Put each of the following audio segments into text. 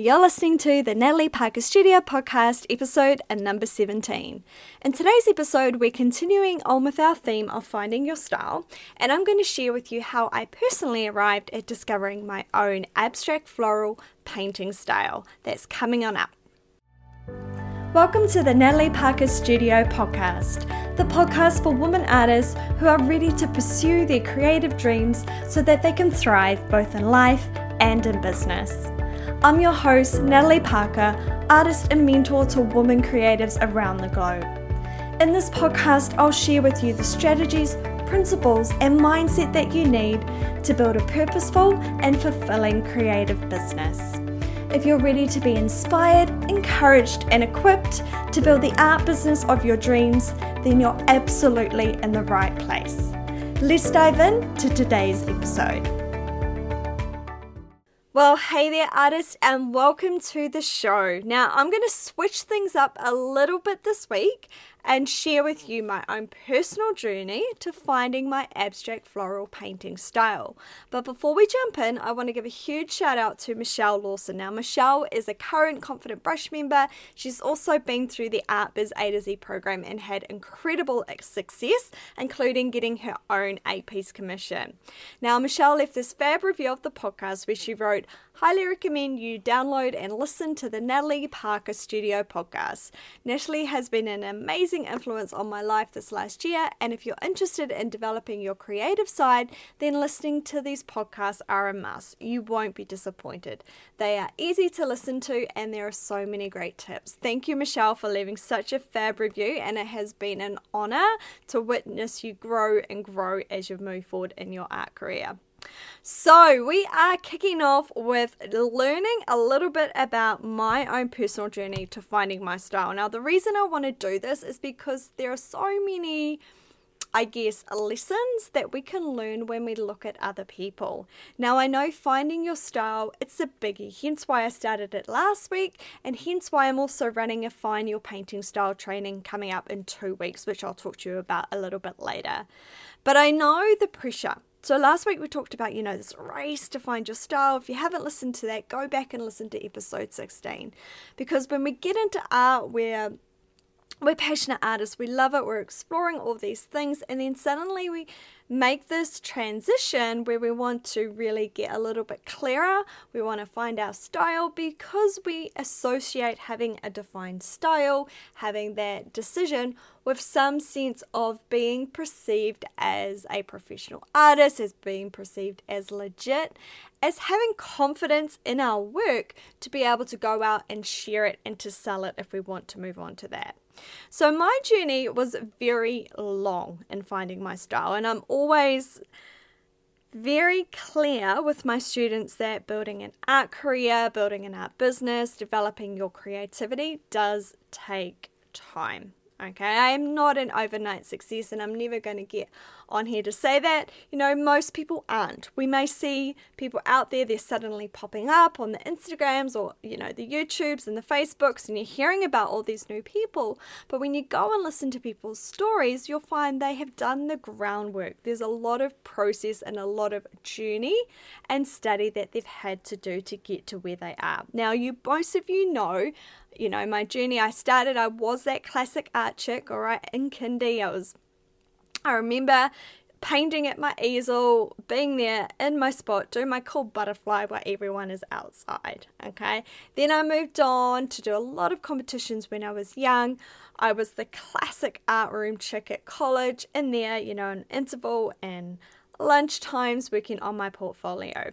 You're listening to the Natalie Parker Studio podcast, episode and number 17. In today's episode, we're continuing on with our theme of finding your style, and I'm going to share with you how I personally arrived at discovering my own abstract floral painting style that's coming on up. Welcome to the Natalie Parker Studio podcast, the podcast for women artists who are ready to pursue their creative dreams so that they can thrive both in life and in business. I'm your host, Natalie Parker, artist and mentor to women creatives around the globe. In this podcast, I'll share with you the strategies, principles, and mindset that you need to build a purposeful and fulfilling creative business. If you're ready to be inspired, encouraged, and equipped to build the art business of your dreams, then you're absolutely in the right place. Let's dive in to today's episode. Well, hey there, artists, and welcome to the show. Now, I'm going to switch things up a little bit this week and share with you my own personal journey to finding my abstract floral painting style. But before we jump in, I want to give a huge shout out to Michelle Lawson. Now, Michelle is a current Confident Brush member. She's also been through the Art Biz A to Z program and had incredible success, including getting her own eight piece commission. Now, Michelle left this fab review of the podcast where she wrote, Highly recommend you download and listen to the Natalie Parker Studio podcast. Natalie has been an amazing influence on my life this last year, and if you're interested in developing your creative side, then listening to these podcasts are a must. You won't be disappointed. They are easy to listen to, and there are so many great tips. Thank you, Michelle, for leaving such a fab review, and it has been an honor to witness you grow and grow as you move forward in your art career. So, we are kicking off with learning a little bit about my own personal journey to finding my style. Now, the reason I want to do this is because there are so many, I guess, lessons that we can learn when we look at other people. Now, I know finding your style, it's a biggie, hence why I started it last week, and hence why I'm also running a Find Your Painting Style training coming up in two weeks, which I'll talk to you about a little bit later. But I know the pressure so last week we talked about, you know, this race to find your style. If you haven't listened to that, go back and listen to episode 16. Because when we get into art, we're we're passionate artists, we love it, we're exploring all these things, and then suddenly we make this transition where we want to really get a little bit clearer. We want to find our style because we associate having a defined style, having that decision with some sense of being perceived as a professional artist, as being perceived as legit, as having confidence in our work to be able to go out and share it and to sell it if we want to move on to that. So, my journey was very long in finding my style, and I'm always very clear with my students that building an art career, building an art business, developing your creativity does take time. Okay, I am not an overnight success, and I'm never going to get on here to say that. You know, most people aren't. We may see people out there, they're suddenly popping up on the Instagrams or, you know, the YouTubes and the Facebooks, and you're hearing about all these new people. But when you go and listen to people's stories, you'll find they have done the groundwork. There's a lot of process and a lot of journey and study that they've had to do to get to where they are. Now, you most of you know you know, my journey, I started, I was that classic art chick, all right, in kindy. I was, I remember painting at my easel, being there in my spot, doing my cool butterfly while everyone is outside. Okay. Then I moved on to do a lot of competitions when I was young. I was the classic art room chick at college, in there, you know, in interval and lunch times working on my portfolio.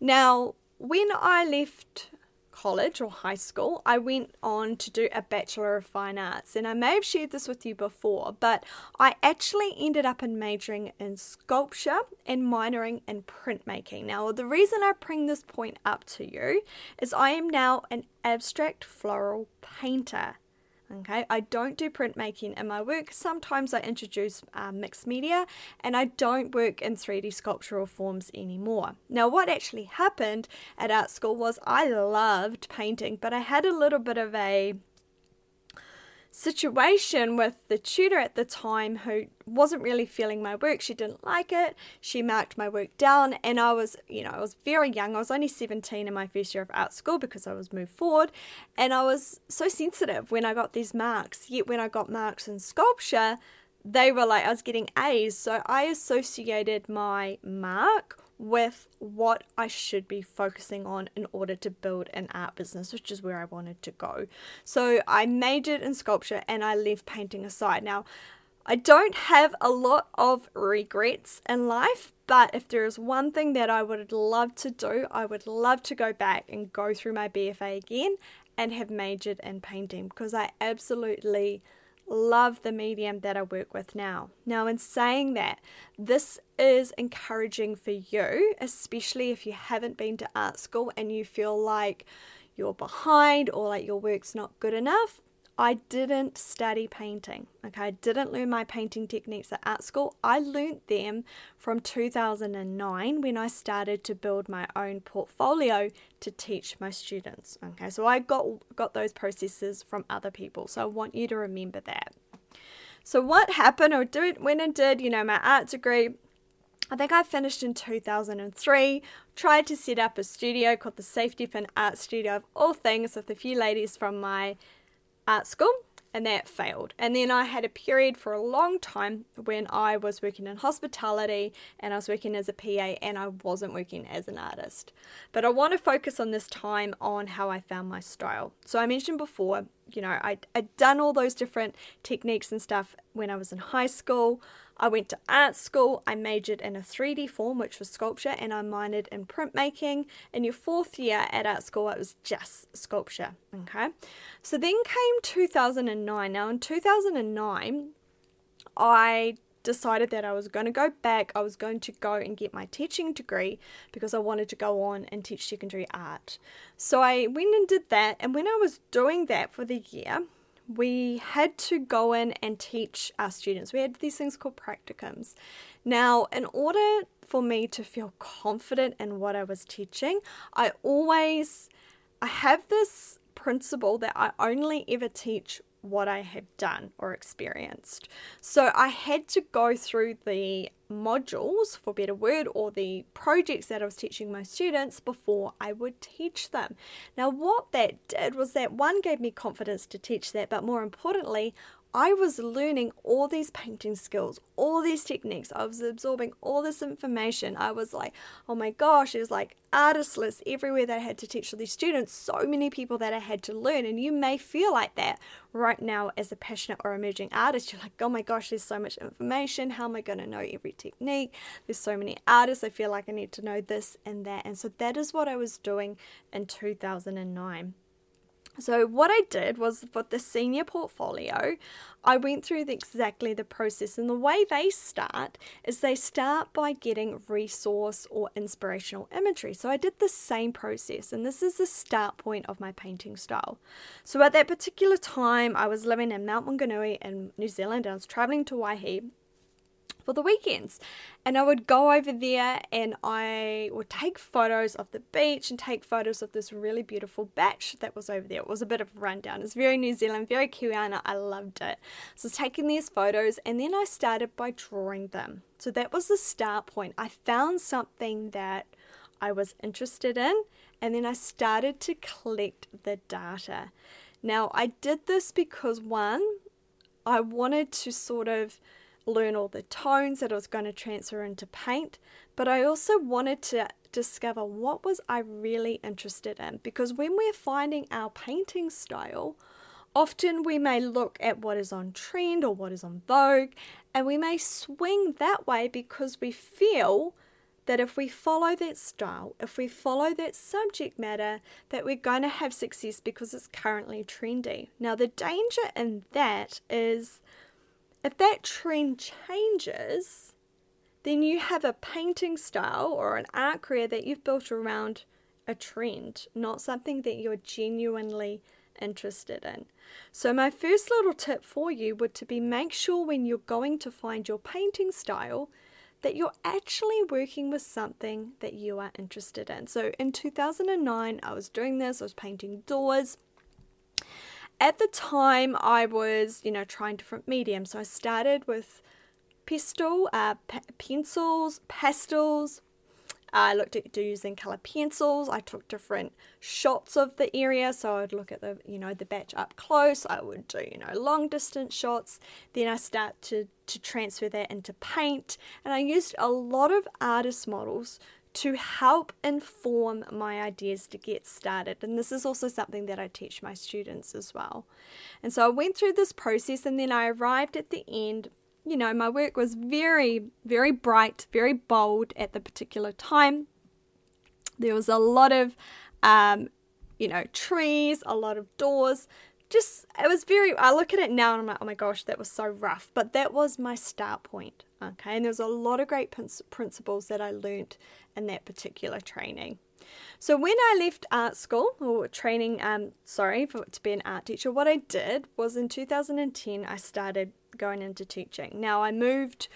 Now, when I left college or high school, I went on to do a Bachelor of Fine Arts. And I may have shared this with you before, but I actually ended up in majoring in sculpture and minoring in printmaking. Now, the reason I bring this point up to you is I am now an abstract floral painter. Okay, I don't do printmaking in my work. Sometimes I introduce uh, mixed media and I don't work in 3D sculptural forms anymore. Now, what actually happened at art school was I loved painting, but I had a little bit of a situation with the tutor at the time who wasn't really feeling my work. She didn't like it. She marked my work down, and I was, you know, I was very young. I was only 17 in my first year of art school because I was moved forward, and I was so sensitive when I got these marks. Yet when I got marks in sculpture, they were like I was getting A's. So I associated my mark with what I should be focusing on in order to build an art business, which is where I wanted to go. So I majored in sculpture and I left painting aside. Now, I don't have a lot of regrets in life, but if there is one thing that I would love to do, I would love to go back and go through my BFA again and have majored in painting because I absolutely love the medium that I work with now. Now, in saying that, this is encouraging for you, especially if you haven't been to art school and you feel like you're behind or like your work's not good enough. I didn't study painting. Okay, I didn't learn my painting techniques at art school. I learned them from 2009 when I started to build my own portfolio to teach my students. Okay, so I got got those processes from other people. So I want you to remember that. So what happened? I did went and did you know my art degree. I think I finished in 2003. Tried to set up a studio called the Safety Pin Art Studio of all things with a few ladies from my art school and that failed. And then I had a period for a long time when I was working in hospitality and I was working as a PA and I wasn't working as an artist. But I want to focus on this time on how I found my style. So I mentioned before, you know, I, I'd done all those different techniques and stuff when I was in high school. I went to art school. I majored in a 3D form, which was sculpture, and I minored in printmaking. In your fourth year at art school, it was just sculpture. Okay. So then came 2009. Now, in 2009, I decided that I was going to go back. I was going to go and get my teaching degree because I wanted to go on and teach secondary art. So I went and did that. And when I was doing that for the year, we had to go in and teach our students. We had these things called practicums. Now, in order for me to feel confident in what I was teaching, I always I have this principle that I only ever teach what I have done or experienced. So I had to go through the modules, for better word, or the projects that I was teaching my students before I would teach them. Now, what that did was that one gave me confidence to teach that, but more importantly, I was learning all these painting skills, all these techniques. I was absorbing all this information. I was like, oh my gosh, it was like artist lists everywhere that I had to teach all these students, so many people that I had to learn. And you may feel like that right now as a passionate or emerging artist. You're like, oh my gosh, there's so much information. How am I going to know every technique? There's so many artists. I feel like I need to know this and that. And so that is what I was doing in 2009. So what I did was for the senior portfolio, I went through exactly the process and the way they start is they start by getting resource or inspirational imagery. So I did the same process and this is the start point of my painting style. So at that particular time I was living in Mount Maunganui in New Zealand and I was traveling to Waihi for the weekends. And I would go over there and I would take photos of the beach and take photos of this really beautiful bach that was over there. It was a bit of a rundown. It's very New Zealand, very Kiwiana. I loved it. So I was taking these photos and then I started by drawing them. So that was the start point. I found something that I was interested in and then I started to collect the data. Now, I did this because one, I wanted to sort of learn all the tones that I was going to transfer into paint, but I also wanted to discover what was I really interested in because when we're finding our painting style, often we may look at what is on trend or what is on vogue and we may swing that way because we feel that if we follow that style, if we follow that subject matter, that we're going to have success because it's currently trendy. Now, the danger in that is if that trend changes, then you have a painting style or an art career that you've built around a trend, not something that you're genuinely interested in. So, my first little tip for you would to be make sure when you're going to find your painting style that you're actually working with something that you are interested in. So, in 2009, I was doing this, I was painting doors, at the time, I was, you know, trying different mediums. So I started with pastel, uh, pencils, pastels. I looked at using color pencils. I took different shots of the area. So I'd look at the, you know, the bach up close. I would do, you know, long distance shots. Then I start to, to transfer that into paint. And I used a lot of artist models to help inform my ideas to get started. And this is also something that I teach my students as well. And so I went through this process and then I arrived at the end. You know, my work was very, very bright, very bold at the particular time. There was a lot of, um, you know, trees, a lot of doors. Just, it was very, I look at it now and I'm like, oh my gosh, that was so rough. But that was my start point. Okay. And there's a lot of great principles that I learned in that particular training. So when I left art school or training, um, sorry, for, to be an art teacher, what I did was in 2010 I started going into teaching. Now I moved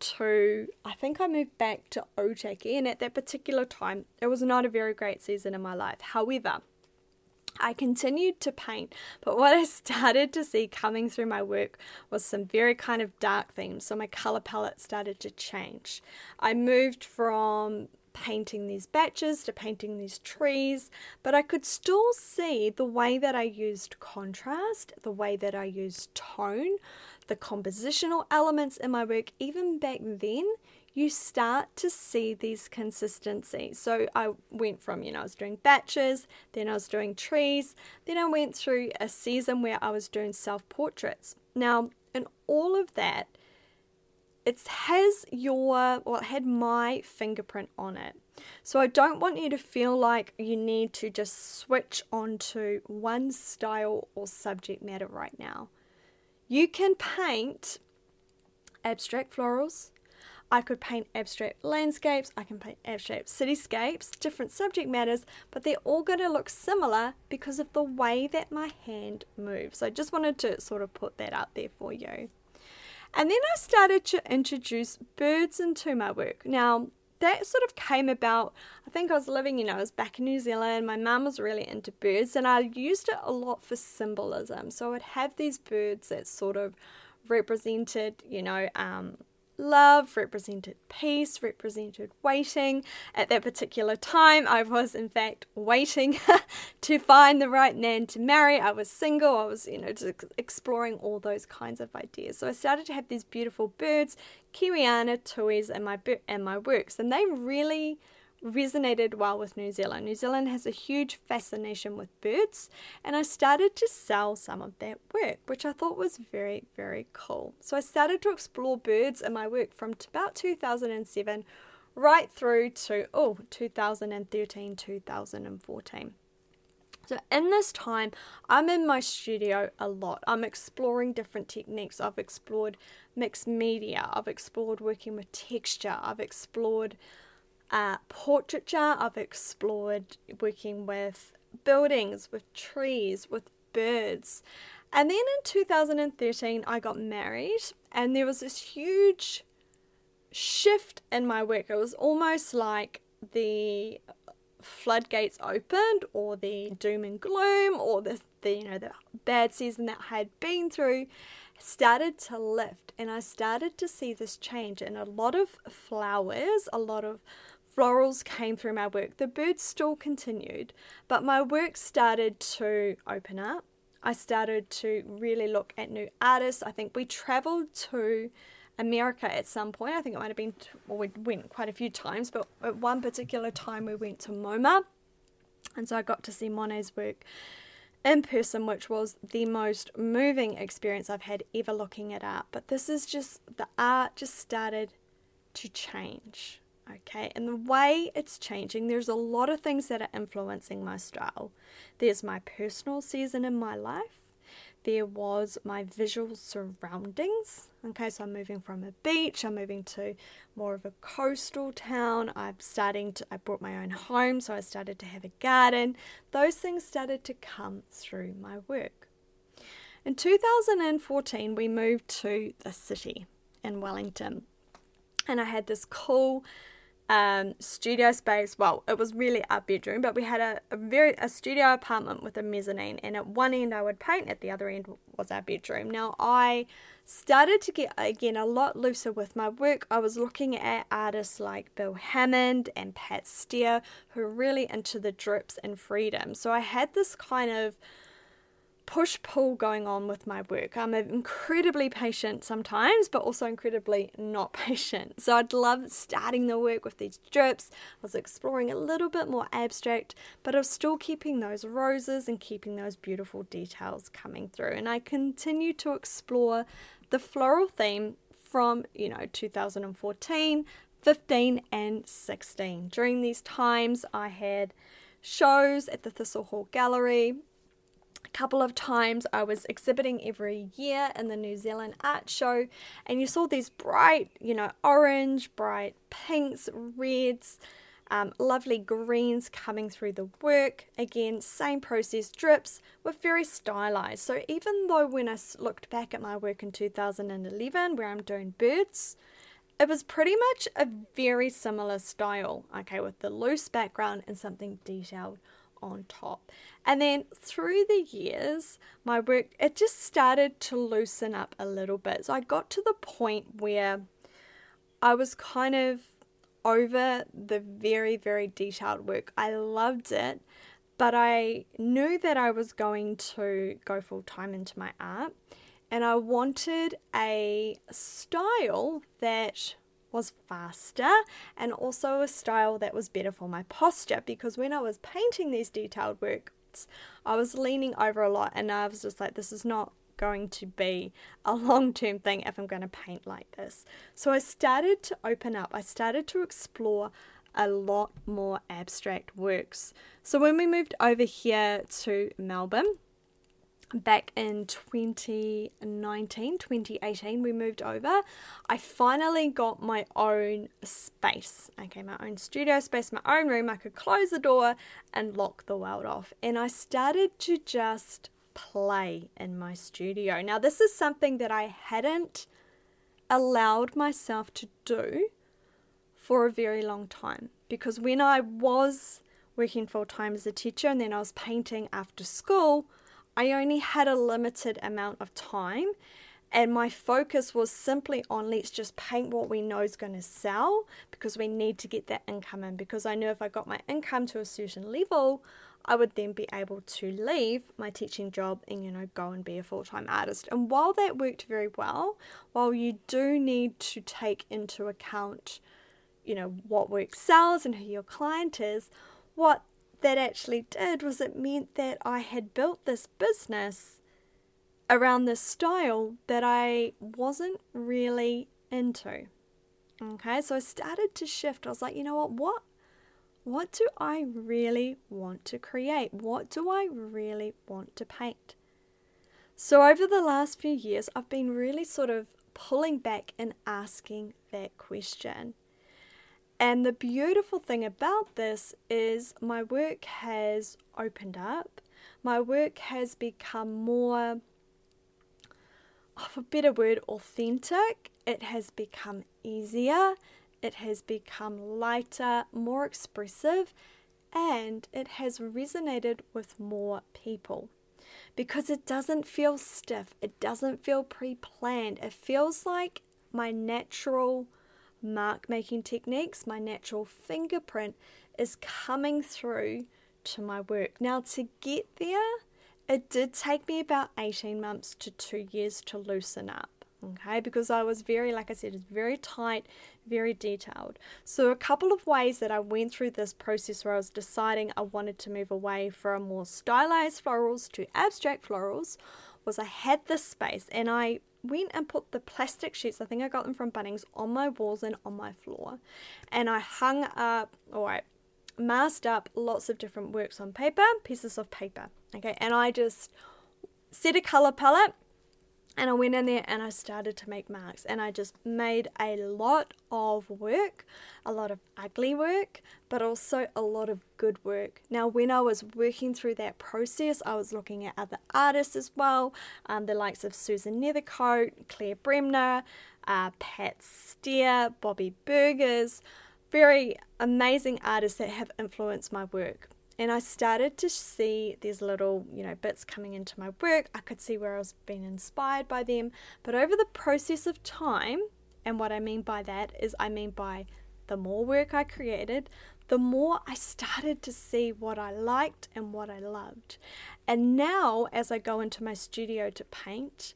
to, I think I moved back to Otaki, and at that particular time it was not a very great season in my life. However, I continued to paint, but what I started to see coming through my work was some very kind of dark themes. So my color palette started to change. I moved from painting these baches to painting these trees, but I could still see the way that I used contrast, the way that I used tone, the compositional elements in my work, even back then. You start to see these consistencies. So I went from, you know, I was doing baches, then I was doing trees, then I went through a season where I was doing self portraits. Now, in all of that, it has your, well, it had my fingerprint on it. So I don't want you to feel like you need to just switch onto one style or subject matter right now. You can paint abstract florals. I could paint abstract landscapes, I can paint abstract cityscapes, different subject matters, but they're all going to look similar because of the way that my hand moves. So I just wanted to sort of put that out there for you. And then I started to introduce birds into my work. Now, that sort of came about. I think I was living, you know, I was back in New Zealand. My mum was really into birds, and I used it a lot for symbolism. So I would have these birds that sort of represented, you know, um, love, represented peace, represented waiting. At that particular time, I was in fact waiting to find the right man to marry. I was single, I was, you know, just exploring all those kinds of ideas. So I started to have these beautiful birds, Kiwiana, tuis, and my, and my works, and they really resonated well with New Zealand. New Zealand has a huge fascination with birds, and I started to sell some of that work, which I thought was very, very cool. So I started to explore birds in my work from about 2007 right through to oh 2013 2014 so in this time i'm in my studio a lot. I'm exploring different techniques. I've explored mixed media. I've explored working with texture. I've explored uh, portraiture, I've explored working with buildings, with trees, with birds. And then in 2013, I got married, and there was this huge shift in my work. It was almost like the floodgates opened, or the doom and gloom, or the, the you know the bad season that I had been through started to lift, and I started to see this change. And a lot of flowers, a lot of florals came through my work. The birds still continued, but my work started to open up. I started to really look at new artists. I think we traveled to America at some point. I think it might have been, well, we went quite a few times, but at one particular time we went to MoMA. And so I got to see Monet's work in person, which was the most moving experience I've had ever looking at art. But this is just, the art just started to change okay? And the way it's changing, there's a lot of things that are influencing my style. There's my personal season in my life. There was my visual surroundings. Okay, so I'm moving from a beach, I'm moving to more of a coastal town. I'm starting to, I bought my own home, so I started to have a garden. Those things started to come through my work. In 2014, we moved to the city in Wellington, and I had this cool um, studio space. Well, it was really our bedroom, but we had a, a very a studio apartment with a mezzanine, and at one end I would paint, at the other end was our bedroom. Now I started to get again a lot looser with my work. I was looking at artists like Bill Hammond and Pat Steir, who are really into the drips and freedom. So I had this kind of push pull going on with my work. I'm incredibly patient sometimes, but also incredibly not patient. So I'd love starting the work with these drips. I was exploring a little bit more abstract, but I was still keeping those roses and keeping those beautiful details coming through. And I continue to explore the floral theme from, you know, 2014, 15, and 16. During these times, I had shows at the Thistle Hall Gallery couple of times I was exhibiting every year in the New Zealand Art Show, and you saw these bright, you know, orange, bright pinks, reds, um, lovely greens coming through the work. Again, same process, drips were very stylized. So even though when I looked back at my work in 2011, where I'm doing birds, it was pretty much a very similar style, okay, with the loose background and something detailed on top. And then through the years, my work it just started to loosen up a little bit. So I got to the point where I was kind of over the very very detailed work. I loved it, but I knew that I was going to go full time into my art and I wanted a style that was faster and also a style that was better for my posture because when I was painting these detailed works, I was leaning over a lot and I was just like, this is not going to be a long term thing if I'm going to paint like this. So I started to open up, I started to explore a lot more abstract works. So when we moved over here to Melbourne, back in 2019 2018 we moved over. I finally got my own space okay my own studio space my own room. I could close the door and lock the world off. And i started to just play in my studio. Now this is something that i hadn't allowed myself to do for a very long time. Because when i was working full time as a teacher and then i was painting after school I only had a limited amount of time and my focus was simply on let's just paint what we know is going to sell because we need to get that income in because I knew if I got my income to a certain level I would then be able to leave my teaching job and you know go and be a full-time artist. And while that worked very well while you do need to take into account you know what work sells and who your client is what that actually did was it meant that I had built this business around this style that I wasn't really into. Okay, so I started to shift. I was like, you know what? What what do I really want to create? What do I really want to paint? So over the last few years, I've been really sort of pulling back and asking that question. And the beautiful thing about this is my work has opened up. My work has become more, of a better word, authentic. It has become easier. It has become lighter, more expressive, and it has resonated with more people because it doesn't feel stiff. It doesn't feel pre planned. It feels like my natural mark making techniques, my natural fingerprint is coming through to my work. Now, to get there, it did take me about 18 months to two years to loosen up. Okay, because I was very, like I said, it's very tight, very detailed. So, a couple of ways that I went through this process where I was deciding I wanted to move away from more stylized florals to abstract florals was I had this space and I went and put the plastic sheets, I think I got them from Bunnings, on my walls and on my floor. And I hung up, or I masked up lots of different works on paper, pieces of paper. Okay, and I just set a color palette and I went in there and I started to make marks and I just made a lot of work, a lot of ugly work, but also a lot of good work. Now, when I was working through that process, I was looking at other artists as well, um, the likes of Susan Nethercote, Claire Bremner, uh, Pat Steir, Bobbie Burgers. very amazing artists that have influenced my work. And I started to see these little, you know, bits coming into my work. I could see where I was being inspired by them. But over the process of time, and what I mean by that is I mean by the more work I created, the more I started to see what I liked and what I loved. And now, as I go into my studio to paint,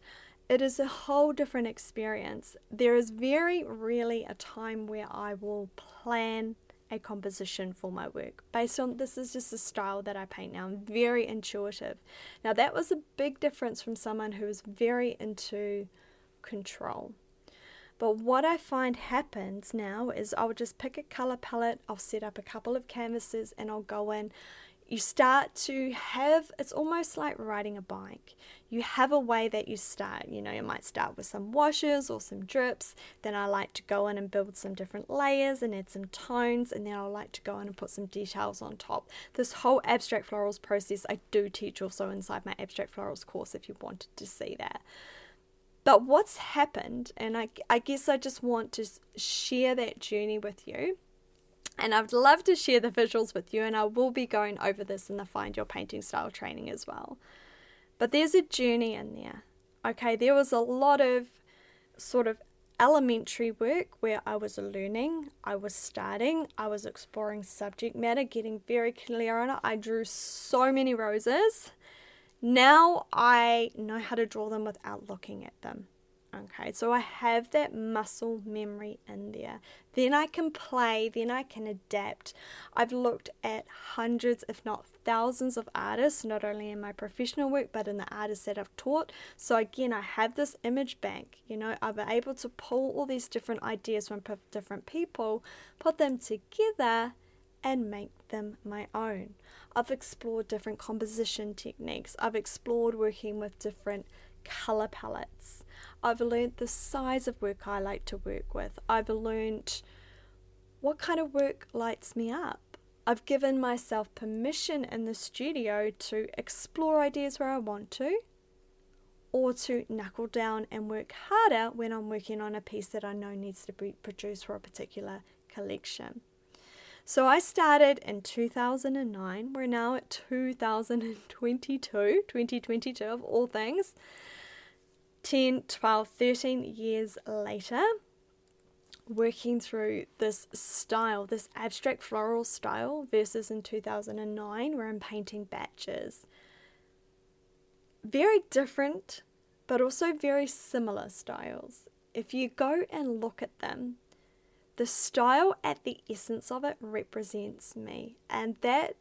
it is a whole different experience. There is very rarely a time where I will plan a composition for my work based on this is just the style that I paint now. I'm very intuitive. Now, that was a big difference from someone who is very into control. But what I find happens now is I'll just pick a color palette, I'll set up a couple of canvases, and I'll go in you start to have it's almost like riding a bike. You have a way that you start. You know, you might start with some washes or some drips. Then I like to go in and build some different layers and add some tones. And then I like to go in and put some details on top. This whole abstract florals process I do teach also inside my abstract florals course if you wanted to see that. But what's happened, and I, I guess I just want to share that journey with you and I'd love to share the visuals with you, and I will be going over this in the Find Your Painting Style training as well. But there's a journey in there. Okay, there was a lot of sort of elementary work where I was learning, I was starting, I was exploring subject matter, getting very clear on it. I drew so many roses. Now I know how to draw them without looking at them. Okay, so I have that muscle memory in there. Then I can play, then I can adapt. I've looked at hundreds, if not thousands, of artists, not only in my professional work, but in the artists that I've taught. So again, I have this image bank. You know, I've been able to pull all these different ideas from different people, put them together, and make them my own. I've explored different composition techniques, I've explored working with different color palettes. I've learned the size of work I like to work with. I've learned what kind of work lights me up. I've given myself permission in the studio to explore ideas where I want to, or to knuckle down and work harder when I'm working on a piece that I know needs to be produced for a particular collection. So I started in 2009. We're now at 2022, 2022 of all things. 10, 12, 13 years later, working through this style, this abstract floral style, versus in 2009, where I'm painting baches. Very different, but also very similar styles. If you go and look at them, the style at the essence of it represents me, and that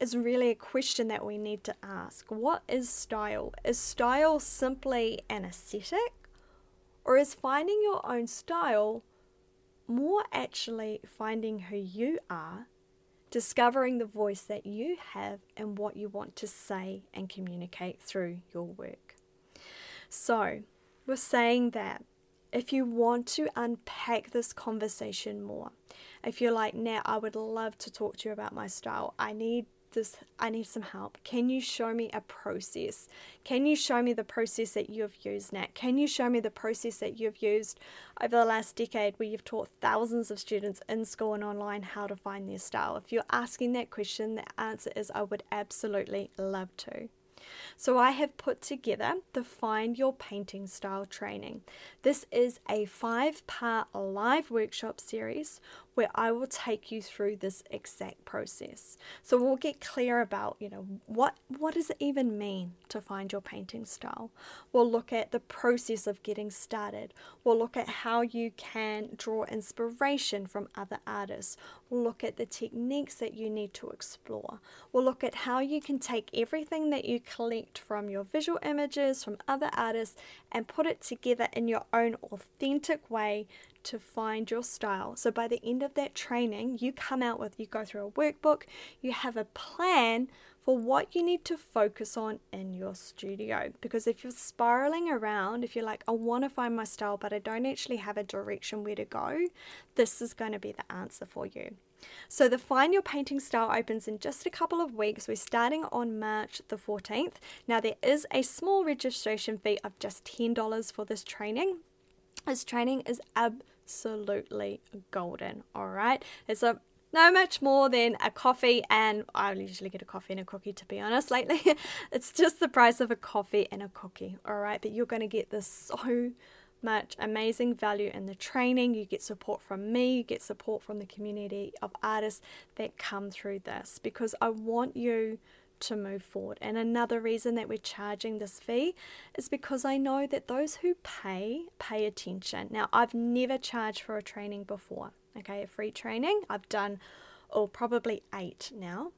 is really a question that we need to ask. What is style? Is style simply an aesthetic? Or is finding your own style more actually finding who you are, discovering the voice that you have, and what you want to say and communicate through your work? So, we're saying that if you want to unpack this conversation more, if you're like, now I would love to talk to you about my style, I need this I need some help. Can you show me a process? Can you show me the process that you have used, Nat? Can you show me the process that you've used over the last decade where you've taught thousands of students in school and online how to find their style? If you're asking that question, the answer is I would absolutely love to. So I have put together the Find Your Painting Style training. This is a five part live workshop series where I will take you through this exact process. So we'll get clear about, you know, what what does it even mean to find your painting style? We'll look at the process of getting started. We'll look at how you can draw inspiration from other artists. We'll look at the techniques that you need to explore. We'll look at how you can take everything that you collect from your visual images from other artists and put it together in your own authentic way to find your style. So by the end of that training, you come out with, you go through a workbook, you have a plan for what you need to focus on in your studio. Because if you're spiraling around, if you're like, I want to find my style, but I don't actually have a direction where to go, this is going to be the answer for you. So, the Find Your Painting Style opens in just a couple of weeks. We're starting on March the 14th. Now, there is a small registration fee of just $10 for this training. This training is absolutely golden. All right. It's a no much more than a coffee and I usually get a coffee and a cookie to be honest lately. it's just the price of a coffee and a cookie, all right? But you're going to get this so much amazing value in the training. You get support from me, you get support from the community of artists that come through this because I want you to move forward. And another reason that we're charging this fee is because I know that those who pay pay attention. Now, I've never charged for a training before, okay, a free training. I've done, oh, probably eight now.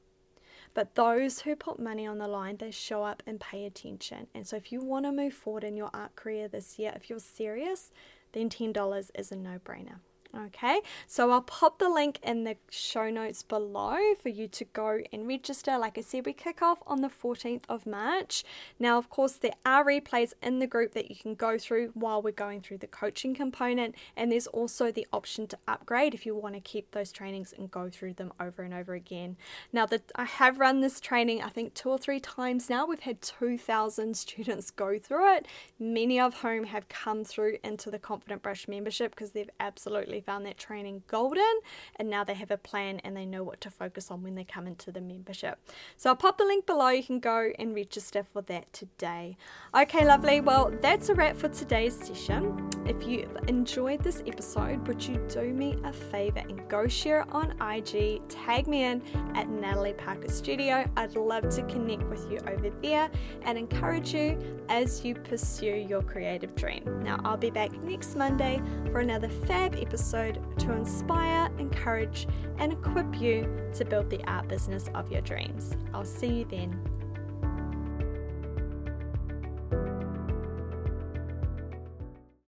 But those who put money on the line, they show up and pay attention. And so, if you want to move forward in your art career this year, if you're serious, then $10 is a no brainer. Okay, so I'll pop the link in the show notes below for you to go and register. Like I said, we kick off on the 14th of March. Now, of course, there are replays in the group that you can go through while we're going through the coaching component, and there's also the option to upgrade if you want to keep those trainings and go through them over and over again. Now, that I have run this training, I think two or three times now. We've had 2,000 students go through it, many of whom have come through into the Confident Brush membership because they've absolutely found that training golden and now they have a plan and they know what to focus on when they come into the membership. So I'll pop the link below. You can go and register for that today. Okay, lovely. Well, that's a wrap for today's session. If you've enjoyed this episode, would you do me a favor and go share it on IG, tag me in at Natalie Parker Studio. I'd love to connect with you over there and encourage you as you pursue your creative dream. Now, I'll be back next Monday for another fab episode episode to inspire, encourage, and equip you to build the art business of your dreams. I'll see you then.